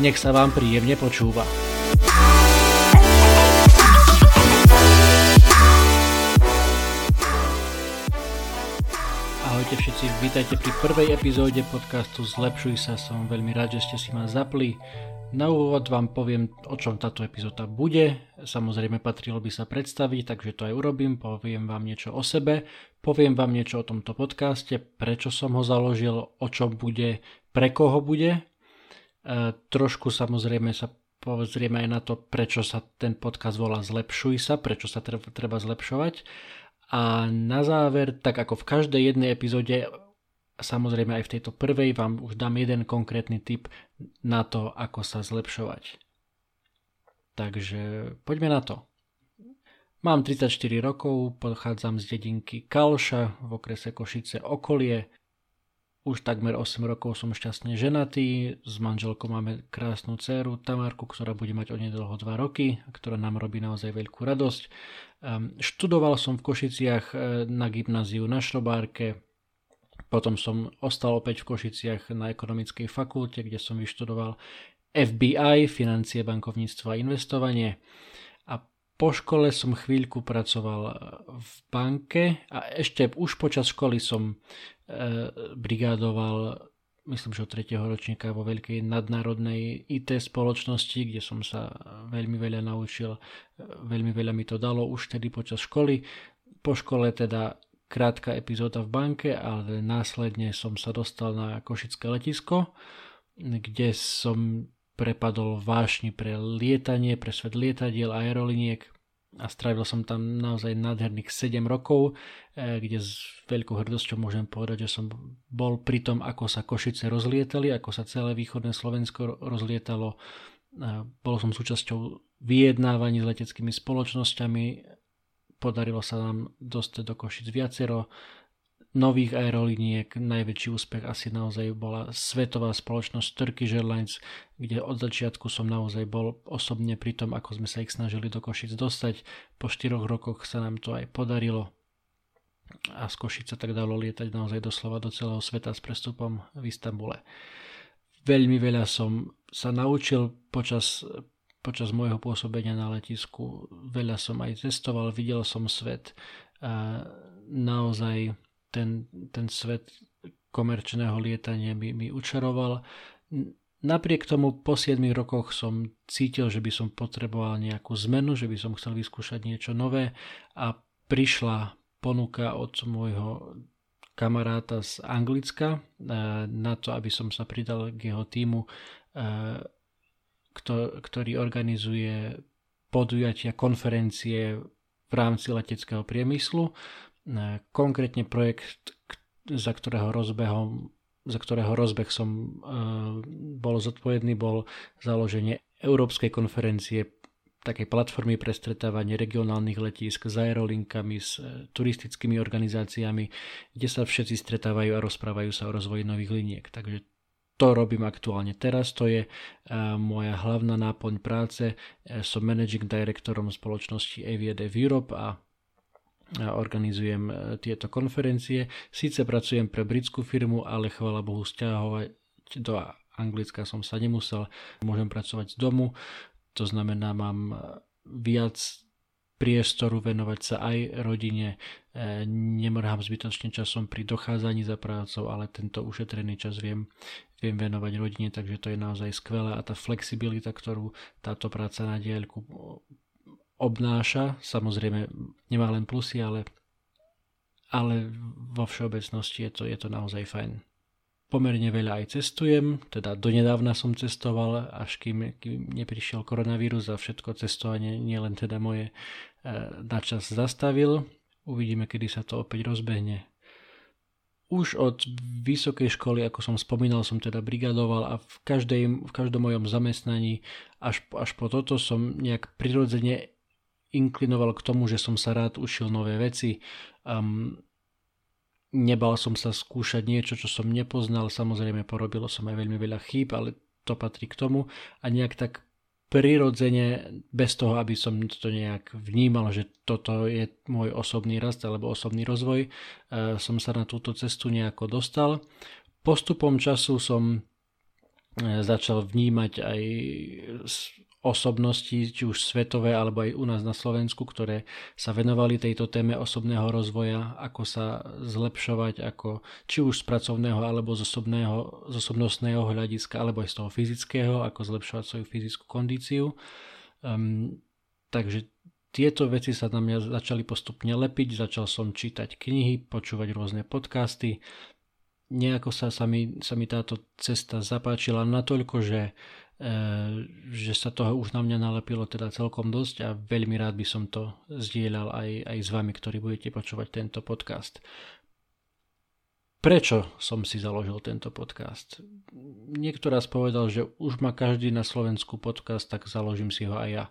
Nech sa vám príjemne počúva. Ahojte všetci, vítajte pri prvej epizóde podcastu Zlepšuj sa, som veľmi rád, že ste si ma zapli. Na úvod vám poviem, o čom táto epizóda bude. Samozrejme patrilo by sa predstaviť, takže to aj urobím. Poviem vám niečo o sebe, poviem vám niečo o tomto podcaste, prečo som ho založil, o čom bude, pre koho bude. E, trošku samozrejme sa pozrieme aj na to, prečo sa ten podcast volá Zlepšuj sa, prečo sa treba, zlepšovať. A na záver, tak ako v každej jednej epizóde, samozrejme aj v tejto prvej, vám už dám jeden konkrétny tip na to, ako sa zlepšovať. Takže poďme na to. Mám 34 rokov, pochádzam z dedinky Kalša v okrese Košice okolie. Už takmer 8 rokov som šťastne ženatý, s manželkou máme krásnu dceru Tamárku, ktorá bude mať onedlho 2 roky ktorá nám robí naozaj veľkú radosť. Um, študoval som v Košiciach e, na gymnáziu na Šrobárke, potom som ostal opäť v Košiciach na ekonomickej fakulte, kde som vyštudoval FBI, financie, bankovníctvo a investovanie. Po škole som chvíľku pracoval v banke a ešte už počas školy som E, brigádoval myslím, že od 3. ročníka vo veľkej nadnárodnej IT spoločnosti, kde som sa veľmi veľa naučil, e, veľmi veľa mi to dalo už tedy počas školy. Po škole teda krátka epizóda v banke, ale následne som sa dostal na Košické letisko, kde som prepadol vášni pre lietanie, pre svet lietadiel, aeroliniek a strávil som tam naozaj nádherných 7 rokov, e, kde s veľkou hrdosťou môžem povedať, že som bol pri tom, ako sa Košice rozlietali, ako sa celé východné Slovensko rozlietalo. Bol som súčasťou vyjednávaní s leteckými spoločnosťami, podarilo sa nám dostať do Košic viacero nových aerolíniek. Najväčší úspech asi naozaj bola svetová spoločnosť Turkish Airlines, kde od začiatku som naozaj bol osobne pri tom, ako sme sa ich snažili do Košic dostať. Po štyroch rokoch sa nám to aj podarilo a z Košice tak dalo lietať naozaj doslova do celého sveta s prestupom v Istambule. Veľmi veľa som sa naučil počas, počas môjho pôsobenia na letisku. Veľa som aj cestoval, videl som svet. A naozaj ten, ten svet komerčného lietania mi, mi učaroval. Napriek tomu po 7 rokoch som cítil, že by som potreboval nejakú zmenu, že by som chcel vyskúšať niečo nové a prišla ponuka od môjho kamaráta z Anglicka eh, na to, aby som sa pridal k jeho týmu, eh, ktorý organizuje podujatia, konferencie v rámci leteckého priemyslu. Konkrétne projekt, za ktorého rozbehom za ktorého rozbeh som e, bol zodpovedný, bol založenie Európskej konferencie takej platformy pre stretávanie regionálnych letísk s aerolinkami, s e, turistickými organizáciami, kde sa všetci stretávajú a rozprávajú sa o rozvoji nových liniek. Takže to robím aktuálne teraz, to je moja hlavná náplň práce. Som managing directorom spoločnosti Aviadev Europe a organizujem e, tieto konferencie. Síce pracujem pre britskú firmu, ale chvala Bohu stiahovať do Anglicka som sa nemusel. Môžem pracovať z domu, to znamená mám viac priestoru venovať sa aj rodine. E, nemrhám zbytočne časom pri dochádzaní za prácou, ale tento ušetrený čas viem, viem venovať rodine, takže to je naozaj skvelé a tá flexibilita, ktorú táto práca na diaľku obnáša. Samozrejme nemá len plusy, ale, ale vo všeobecnosti je to, je to naozaj fajn. Pomerne veľa aj cestujem, teda donedávna som cestoval, až kým, kým neprišiel koronavírus a všetko cestovanie nielen teda moje e, na čas zastavil. Uvidíme, kedy sa to opäť rozbehne. už od vysokej školy, ako som spomínal, som teda brigadoval a v, každej, v každom mojom zamestnaní až, až po toto som nejak prirodzene inklinoval k tomu, že som sa rád učil nové veci. Um, nebal som sa skúšať niečo, čo som nepoznal. Samozrejme, porobilo som aj veľmi veľa chýb, ale to patrí k tomu. A nejak tak prirodzene, bez toho, aby som to nejak vnímal, že toto je môj osobný rast alebo osobný rozvoj, e, som sa na túto cestu nejako dostal. Postupom času som e, začal vnímať aj osobnosti, či už svetové, alebo aj u nás na Slovensku, ktoré sa venovali tejto téme osobného rozvoja, ako sa zlepšovať, ako či už z pracovného, alebo z, osobného, z osobnostného hľadiska, alebo aj z toho fyzického, ako zlepšovať svoju fyzickú kondíciu. Um, takže tieto veci sa na mňa začali postupne lepiť, začal som čítať knihy, počúvať rôzne podcasty. Nejako sa, sa, mi, sa mi táto cesta zapáčila natoľko, že že sa toho už na mňa nalepilo teda celkom dosť a veľmi rád by som to zdieľal aj, aj s vami, ktorí budete počúvať tento podcast. Prečo som si založil tento podcast? Niekto raz povedal, že už má každý na Slovensku podcast, tak založím si ho aj ja.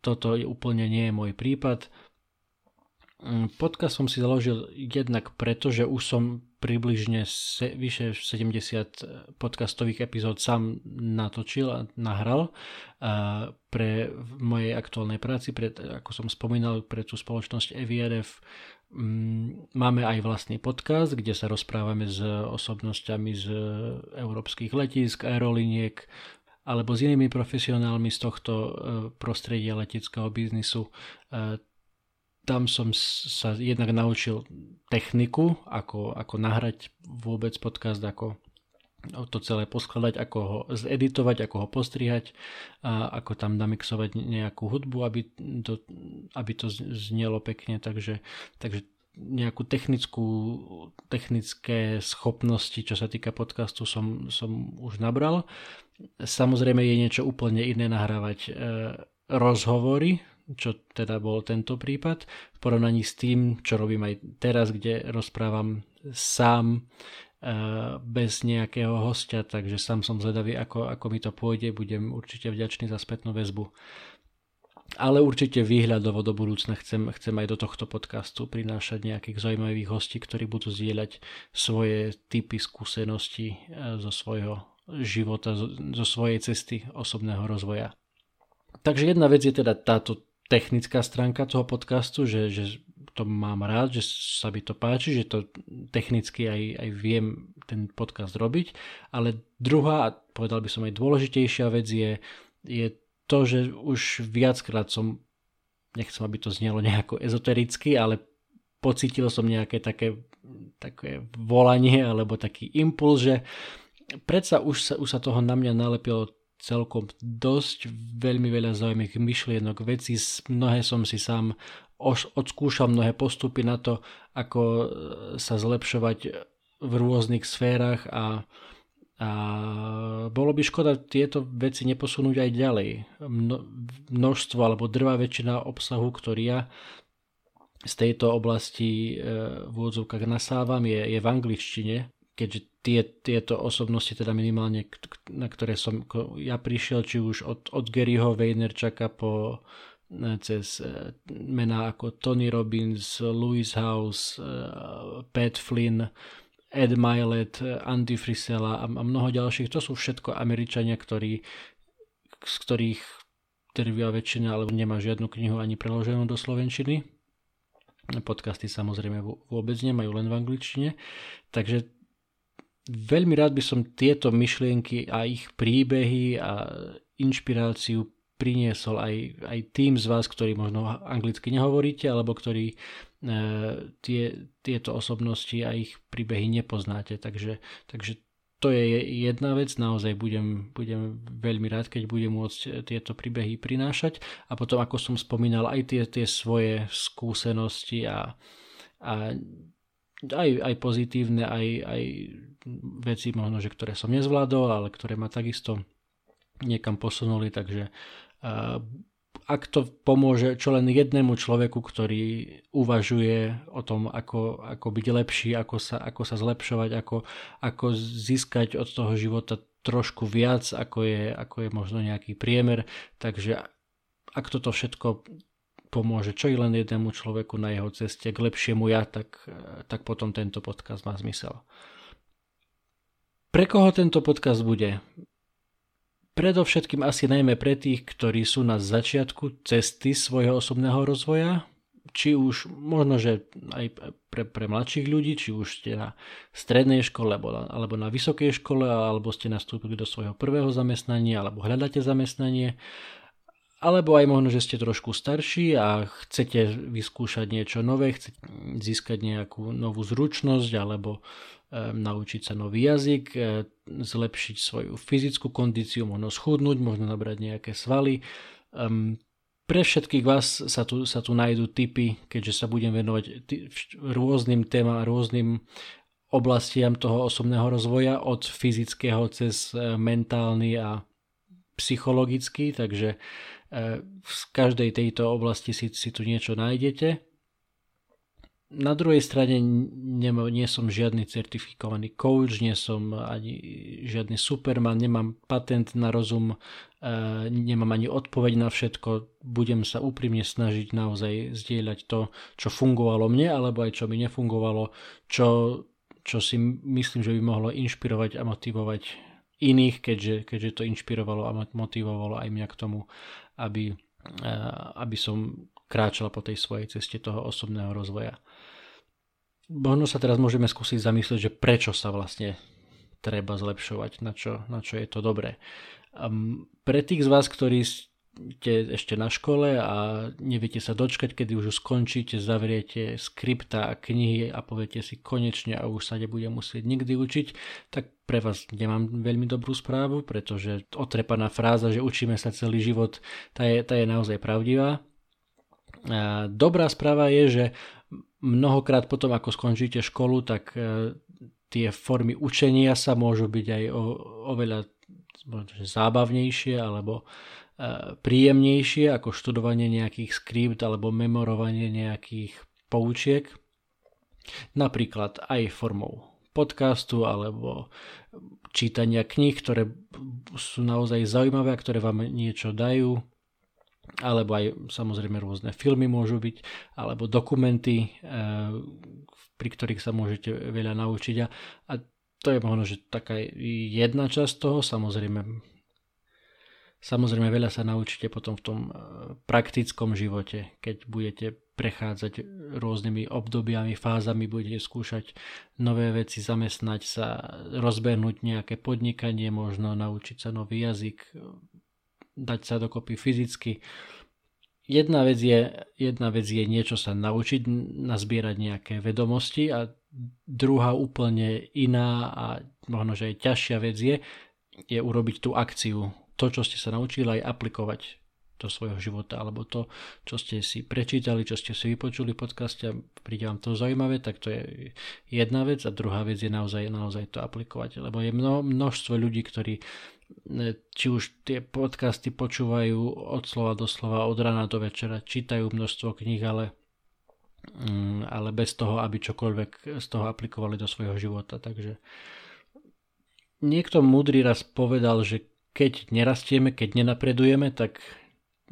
Toto je úplne nie je môj prípad. Mm, podcast som si založil jednak preto, že už som približne se, vyše 70 podcastových epizód sám natočil a nahral a pre mojej aktuálnej práci, pre, ako som spomínal, pre tú spoločnosť EVRF mm, máme aj vlastný podcast, kde sa rozprávame s osobnosťami z európskych letisk, aeroliniek, alebo s inými profesionálmi z tohto prostredia leteckého biznisu tam som sa jednak naučil techniku, ako, ako nahrať vôbec podcast, ako to celé poskladať, ako ho zeditovať, ako ho postrihať, a ako tam namixovať nejakú hudbu, aby to, aby to znelo pekne, takže, takže nejakú technickú, technické schopnosti, čo sa týka podcastu, som, som už nabral. Samozrejme je niečo úplne iné nahrávať e, rozhovory, čo teda bol tento prípad, v porovnaní s tým, čo robím aj teraz, kde rozprávam sám e, bez nejakého hostia, takže sám som zvedavý, ako, ako mi to pôjde, budem určite vďačný za spätnú väzbu. Ale určite výhľadovo do budúcna chcem, chcem aj do tohto podcastu prinášať nejakých zaujímavých hostí, ktorí budú zdieľať svoje typy skúsenosti e, zo svojho života, zo svojej cesty osobného rozvoja. Takže jedna vec je teda táto technická stránka toho podcastu, že, že to mám rád, že sa mi to páči, že to technicky aj, aj viem ten podcast robiť, ale druhá, a povedal by som aj dôležitejšia vec je, je to, že už viackrát som, nechcem, aby to znelo nejako ezotericky, ale pocítil som nejaké také, také volanie alebo taký impuls, že predsa už sa, už sa toho na mňa nalepilo celkom dosť, veľmi veľa zaujímavých myšlienok, vecí, mnohé som si sám odskúšal, mnohé postupy na to, ako e, sa zlepšovať v rôznych sférach a, a bolo by škoda tieto veci neposunúť aj ďalej. Mno, množstvo alebo drvá väčšina obsahu, ktorý ja z tejto oblasti e, v úvodzovkách nasávam, je, je v angličtine, keďže tie, tieto osobnosti, teda minimálne, na ktoré som ja prišiel, či už od, od Garyho Vaynerchuka po e, cez e, mená ako Tony Robbins, Louis House, e, Pat Flynn, Ed Milet, Andy Frisella a, mnoho ďalších. To sú všetko Američania, ktorí, z ktorých drvia väčšina alebo nemá žiadnu knihu ani preloženú do Slovenčiny. Podcasty samozrejme vôbec nemajú len v angličtine. Takže veľmi rád by som tieto myšlienky a ich príbehy a inšpiráciu priniesol aj, aj tým z vás, ktorí možno anglicky nehovoríte, alebo ktorí e, tie, tieto osobnosti a ich príbehy nepoznáte. Takže, takže to je jedna vec, naozaj budem, budem veľmi rád, keď budem môcť tieto príbehy prinášať a potom, ako som spomínal, aj tie, tie svoje skúsenosti a, a aj, aj pozitívne, aj, aj veci možno, že ktoré som nezvládol, ale ktoré ma takisto niekam posunuli, takže uh, ak to pomôže čo len jednému človeku, ktorý uvažuje o tom, ako, ako byť lepší, ako sa, ako sa zlepšovať, ako, ako získať od toho života trošku viac, ako je, ako je možno nejaký priemer. Takže ak toto všetko pomôže čo i len jednému človeku na jeho ceste k lepšiemu ja, tak, tak potom tento podcast má zmysel. Pre koho tento podcast bude? Predovšetkým asi najmä pre tých, ktorí sú na začiatku cesty svojho osobného rozvoja, či už možno, že aj pre, pre mladších ľudí, či už ste na strednej škole alebo na, vysokej škole, alebo ste nastúpili do svojho prvého zamestnania, alebo hľadáte zamestnanie, alebo aj možno, že ste trošku starší a chcete vyskúšať niečo nové, chcete získať nejakú novú zručnosť, alebo naučiť sa nový jazyk, e, zlepšiť svoju fyzickú kondíciu, možno schudnúť, možno nabrať nejaké svaly. Pre všetkých vás sa tu, sa tu nájdú typy, keďže sa budem venovať rôznym témam a rôznym oblastiam toho osobného rozvoja, od fyzického cez e, mentálny a psychologický, takže e, v každej tejto oblasti si, si tu niečo nájdete na druhej strane nie, nie som žiadny certifikovaný coach, nie som ani žiadny superman, nemám patent na rozum, e, nemám ani odpoveď na všetko. Budem sa úprimne snažiť naozaj zdieľať to, čo fungovalo mne, alebo aj čo mi nefungovalo, čo, čo si myslím, že by mohlo inšpirovať a motivovať iných, keďže, keďže to inšpirovalo a motivovalo aj mňa k tomu, aby, e, aby som kráčal po tej svojej ceste toho osobného rozvoja možno sa teraz môžeme skúsiť zamyslieť, že prečo sa vlastne treba zlepšovať, na čo, na čo je to dobré. Um, pre tých z vás, ktorí ste ešte na škole a neviete sa dočkať, kedy už skončíte, zavriete skripta a knihy a poviete si konečne a už sa nebude musieť nikdy učiť, tak pre vás nemám veľmi dobrú správu, pretože otrepaná fráza, že učíme sa celý život, tá je, tá je naozaj pravdivá. A dobrá správa je, že mnohokrát potom, ako skončíte školu, tak e, tie formy učenia sa môžu byť aj o, oveľa zábavnejšie alebo e, príjemnejšie ako študovanie nejakých skript alebo memorovanie nejakých poučiek. Napríklad aj formou podcastu alebo čítania kníh, ktoré sú naozaj zaujímavé a ktoré vám niečo dajú. Alebo aj samozrejme rôzne filmy môžu byť, alebo dokumenty, eh, pri ktorých sa môžete veľa naučiť. A, to je možno, že taká jedna časť toho, samozrejme Samozrejme veľa sa naučíte potom v tom eh, praktickom živote, keď budete prechádzať rôznymi obdobiami, fázami, budete skúšať nové veci, zamestnať sa, rozbehnúť nejaké podnikanie, možno naučiť sa nový jazyk, dať sa dokopy fyzicky. Jedna vec, je, jedna vec je niečo sa naučiť, nazbierať nejaké vedomosti a druhá úplne iná a možno, že aj ťažšia vec je, je urobiť tú akciu. To, čo ste sa naučili, aj aplikovať do svojho života, alebo to, čo ste si prečítali, čo ste si vypočuli v podcaste a príde vám to zaujímavé, tak to je jedna vec a druhá vec je naozaj, naozaj to aplikovať, lebo je mno, množstvo ľudí, ktorí či už tie podcasty počúvajú od slova do slova, od rana do večera, čítajú množstvo kníh, ale, mm, ale bez toho, aby čokoľvek z toho aplikovali do svojho života. Takže niekto múdry raz povedal, že keď nerastieme, keď nenapredujeme, tak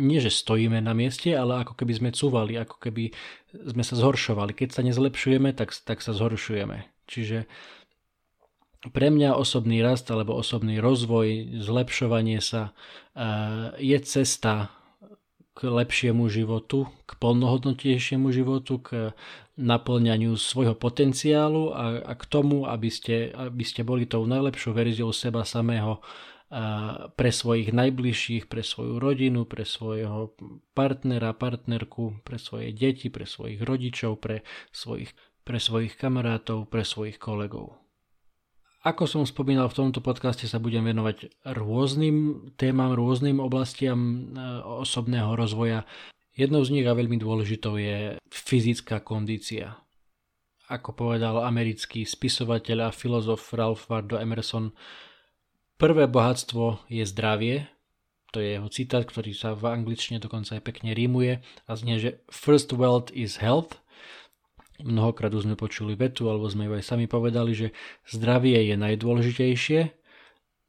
nie, že stojíme na mieste, ale ako keby sme cúvali, ako keby sme sa zhoršovali. Keď sa nezlepšujeme, tak, tak sa zhoršujeme. Čiže pre mňa osobný rast alebo osobný rozvoj, zlepšovanie sa eh, je cesta k lepšiemu životu, k plnohodnotnejšiemu životu, k naplňaniu svojho potenciálu a, a k tomu, aby ste, aby ste boli tou najlepšou verziou seba samého pre svojich najbližších, pre svoju rodinu, pre svojho partnera, partnerku, pre svoje deti, pre svojich rodičov, pre svojich, pre svojich kamarátov, pre svojich kolegov. Ako som spomínal, v tomto podcaste sa budem venovať rôznym témam, rôznym oblastiam e, osobného rozvoja. Jednou z nich a veľmi dôležitou je fyzická kondícia. Ako povedal americký spisovateľ a filozof Ralph Waldo Emerson, prvé bohatstvo je zdravie, to je jeho citát, ktorý sa v angličtine dokonca aj pekne rímuje a znie, že first wealth is health. Mnohokrát už sme počuli vetu, alebo sme ju aj sami povedali, že zdravie je najdôležitejšie.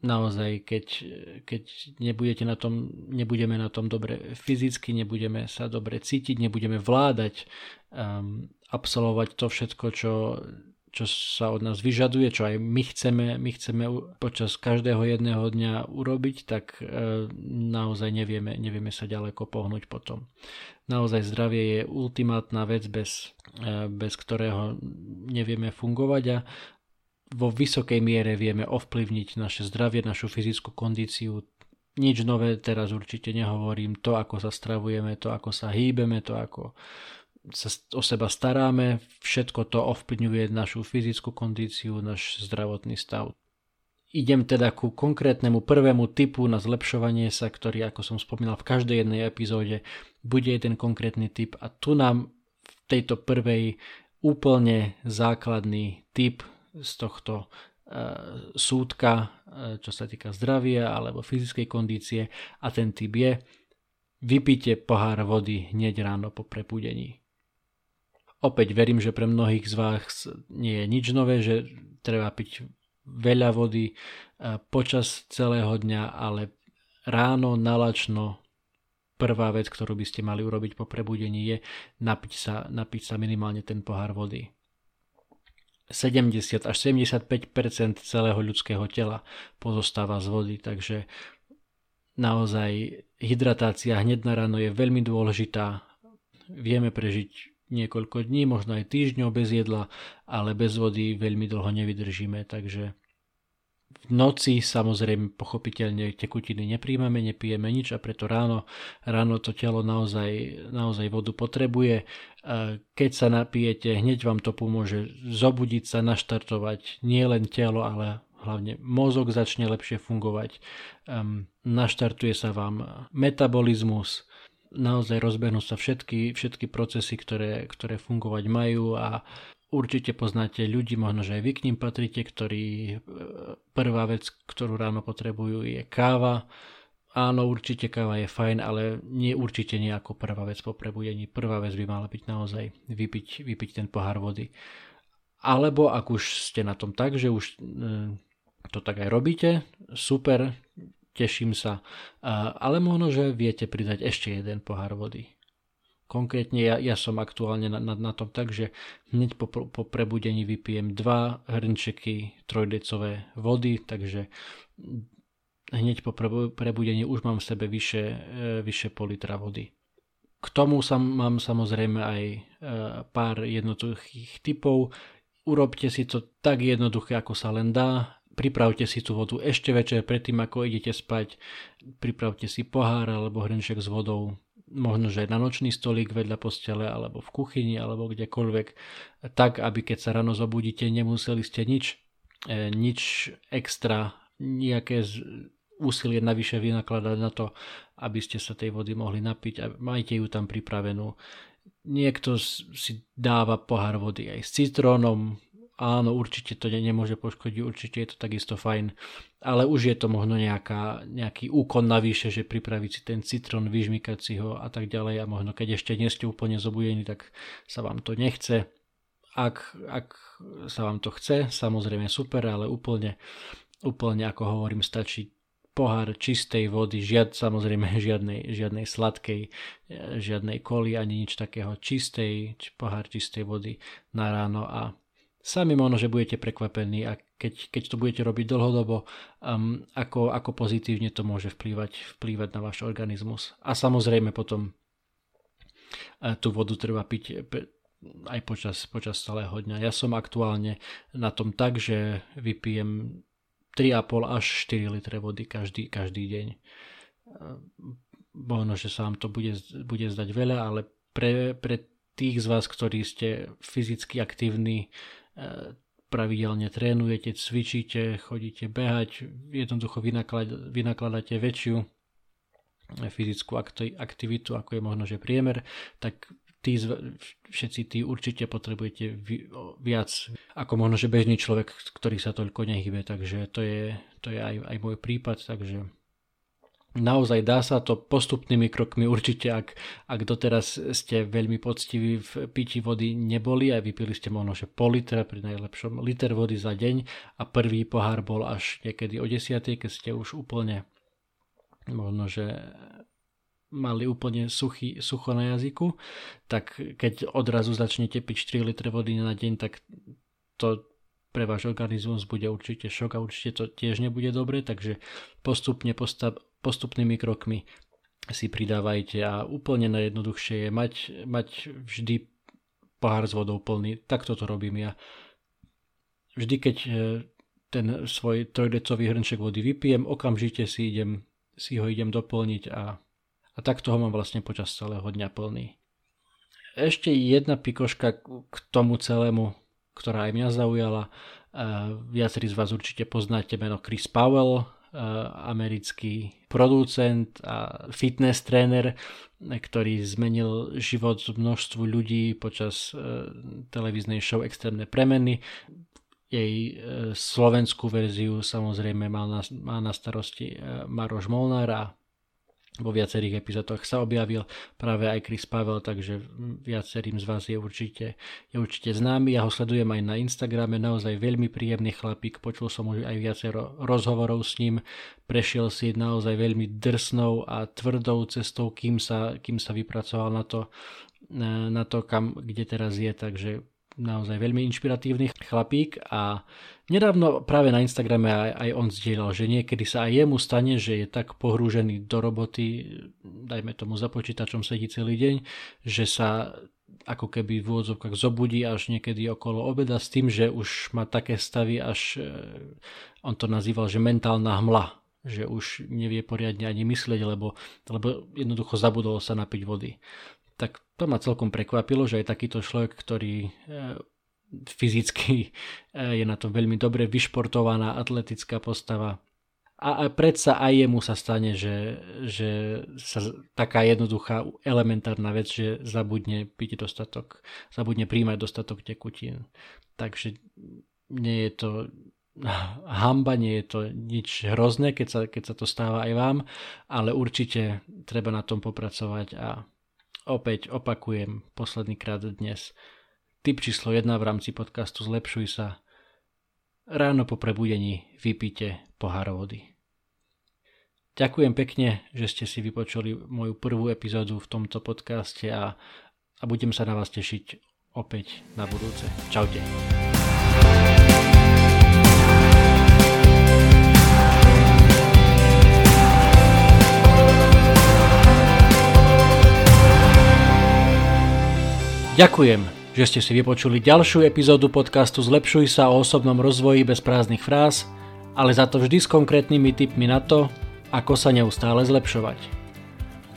Naozaj, keď, keď nebudete na tom, nebudeme na tom dobre fyzicky, nebudeme sa dobre cítiť, nebudeme vládať um, absolvovať to všetko, čo, čo sa od nás vyžaduje, čo aj my chceme, my chceme počas každého jedného dňa urobiť, tak e, naozaj nevieme, nevieme sa ďaleko pohnúť potom. Naozaj zdravie je ultimátna vec, bez, e, bez ktorého nevieme fungovať a vo vysokej miere vieme ovplyvniť naše zdravie, našu fyzickú kondíciu. Nič nové teraz určite nehovorím. To, ako sa stravujeme, to, ako sa hýbeme, to, ako sa o seba staráme, všetko to ovplyvňuje našu fyzickú kondíciu, náš zdravotný stav. Idem teda ku konkrétnemu prvému typu na zlepšovanie sa, ktorý, ako som spomínal v každej jednej epizóde, bude ten konkrétny typ a tu nám v tejto prvej úplne základný typ z tohto e, súdka, e, čo sa týka zdravia alebo fyzickej kondície a ten typ je vypite pohár vody hneď ráno po prebudení. Opäť verím, že pre mnohých z vás nie je nič nové, že treba piť veľa vody e, počas celého dňa, ale ráno nalačno prvá vec, ktorú by ste mali urobiť po prebudení je napiť sa, napiť sa minimálne ten pohár vody. 70 až 75% celého ľudského tela pozostáva z vody, takže naozaj hydratácia hneď na ráno je veľmi dôležitá. Vieme prežiť niekoľko dní, možno aj týždňov bez jedla, ale bez vody veľmi dlho nevydržíme, takže v noci samozrejme pochopiteľne tekutiny nepríjmame, nepijeme nič a preto ráno, ráno to telo naozaj, naozaj vodu potrebuje. Keď sa napijete, hneď vám to pomôže zobudiť sa, naštartovať nie len telo, ale hlavne mozog začne lepšie fungovať. Um, naštartuje sa vám metabolizmus, naozaj rozbehnú sa všetky, všetky procesy, ktoré, ktoré fungovať majú a určite poznáte ľudí, možno že aj vy k ním patríte, ktorí e, prvá vec, ktorú ráno potrebujú je káva. Áno, určite káva je fajn, ale nie určite nie ako prvá vec po prebudení. Prvá vec by mala byť naozaj vypiť, vypiť ten pohár vody. Alebo ak už ste na tom tak, že už e, to tak aj robíte, super, teším sa. Ale možno, že viete pridať ešte jeden pohár vody. Konkrétne ja, ja som aktuálne na, na, na tom tak, že hneď po, po prebudení vypijem dva hrnčeky trojdecové vody, takže hneď po prebudení už mám v sebe vyše, e, vyše pol litra vody. K tomu sam, mám samozrejme aj e, pár jednoduchých typov. Urobte si to tak jednoduché, ako sa len dá pripravte si tú vodu ešte večer predtým, ako idete spať. Pripravte si pohár alebo hrnček s vodou, možno že na nočný stolík vedľa postele alebo v kuchyni alebo kdekoľvek, tak aby keď sa ráno zobudíte, nemuseli ste nič, e, nič extra, nejaké úsilie navyše vynakladať na to, aby ste sa tej vody mohli napiť a majte ju tam pripravenú. Niekto si dáva pohár vody aj s citrónom, áno, určite to nemôže poškodiť, určite je to takisto fajn, ale už je to možno nejaká, nejaký úkon navyše, že pripraviť si ten citrón, vyžmykať si ho a tak ďalej a možno keď ešte nie ste úplne zobudení, tak sa vám to nechce. Ak, ak sa vám to chce, samozrejme super, ale úplne, úplne ako hovorím, stačí pohár čistej vody, žiad, samozrejme žiadnej, žiadnej sladkej, žiadnej koli ani nič takého, čistej, pohár čistej vody na ráno a Sami možno, že budete prekvapení a keď, keď to budete robiť dlhodobo, um, ako, ako pozitívne to môže vplývať, vplývať na váš organizmus. A samozrejme potom uh, tú vodu treba piť aj počas, počas celého dňa. Ja som aktuálne na tom tak, že vypijem 3,5 až 4 litre vody každý, každý deň. Uh, možno, že sa vám to bude, bude zdať veľa, ale pre, pre tých z vás, ktorí ste fyzicky aktívni, pravidelne trénujete, cvičíte, chodíte behať, jednoducho vynakladáte väčšiu fyzickú aktivitu, ako je možno, že priemer, tak tí, všetci tí určite potrebujete viac ako možno, že bežný človek, ktorý sa toľko nehybe, takže to je, to je aj, aj môj prípad, takže naozaj dá sa to postupnými krokmi určite, ak, ak doteraz ste veľmi poctiví v pití vody neboli a vypili ste možno, že pol litra pri najlepšom liter vody za deň a prvý pohár bol až niekedy o 10, keď ste už úplne možno, že mali úplne suchý, sucho na jazyku, tak keď odrazu začnete piť 4 litre vody na deň, tak to pre váš organizmus bude určite šok a určite to tiež nebude dobre, takže postupne postav, postupnými krokmi si pridávajte a úplne najjednoduchšie je mať, mať vždy pohár s vodou plný. Takto to robím ja. Vždy, keď e, ten svoj trojdecový hrnček vody vypijem, okamžite si, idem, si ho idem doplniť a, a tak toho mám vlastne počas celého dňa plný. Ešte jedna pikoška k tomu celému, ktorá aj mňa zaujala. E, viacerí z vás určite poznáte meno Chris Powell, americký producent a fitness tréner, ktorý zmenil život množstvu ľudí počas eh, televíznej show Extrémne premeny. Jej eh, slovenskú verziu samozrejme má na starosti Maroš Molnár a vo viacerých epizódoch sa objavil práve aj Chris Pavel, takže viacerým z vás je určite, je určite známy. Ja ho sledujem aj na Instagrame, naozaj veľmi príjemný chlapík, počul som už aj viacero rozhovorov s ním, prešiel si naozaj veľmi drsnou a tvrdou cestou, kým sa, kým sa vypracoval na to, na to, kam, kde teraz je, takže naozaj veľmi inšpiratívny chlapík a nedávno práve na Instagrame aj, aj on zdieľal, že niekedy sa aj jemu stane, že je tak pohrúžený do roboty, dajme tomu za počítačom sedí celý deň, že sa ako keby v úvodzovkách zobudí až niekedy okolo obeda s tým, že už má také stavy, až e, on to nazýval, že mentálna hmla, že už nevie poriadne ani myslieť, lebo, lebo jednoducho zabudol sa napiť vody tak to ma celkom prekvapilo, že aj takýto človek, ktorý e, fyzicky e, je na to veľmi dobre vyšportovaná atletická postava. A predsa aj jemu sa stane, že, že sa taká jednoduchá elementárna vec, že zabudne piť dostatok, zabudne príjmať dostatok tekutín. Takže nie je to hamba, nie je to nič hrozné, keď sa, keď sa to stáva aj vám, ale určite treba na tom popracovať a Opäť opakujem posledný krát dnes. Typ číslo 1 v rámci podcastu Zlepšuj sa. Ráno po prebudení vypite pohár vody. Ďakujem pekne, že ste si vypočuli moju prvú epizódu v tomto podcaste a, a budem sa na vás tešiť opäť na budúce. Čaute. Ďakujem, že ste si vypočuli ďalšiu epizódu podcastu Zlepšuj sa o osobnom rozvoji bez prázdnych fráz, ale za to vždy s konkrétnymi tipmi na to, ako sa neustále zlepšovať.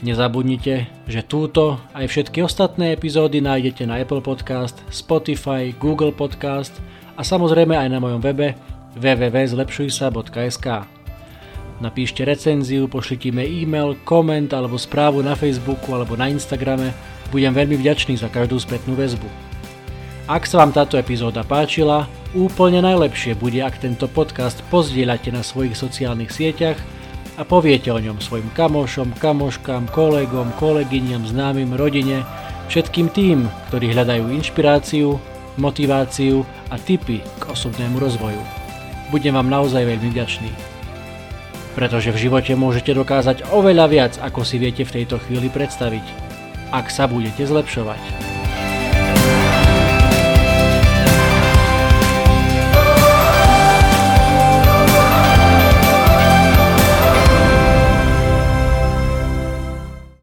Nezabudnite, že túto aj všetky ostatné epizódy nájdete na Apple Podcast, Spotify, Google Podcast a samozrejme aj na mojom webe www.zlepšujsa.sk. Napíšte recenziu, pošlite mi e-mail, koment alebo správu na Facebooku alebo na Instagrame budem veľmi vďačný za každú spätnú väzbu. Ak sa vám táto epizóda páčila, úplne najlepšie bude, ak tento podcast pozdieľate na svojich sociálnych sieťach a poviete o ňom svojim kamošom, kamoškám, kolegom, kolegyňam, známym, rodine, všetkým tým, ktorí hľadajú inšpiráciu, motiváciu a tipy k osobnému rozvoju. Budem vám naozaj veľmi vďačný. Pretože v živote môžete dokázať oveľa viac, ako si viete v tejto chvíli predstaviť ak sa budete zlepšovať.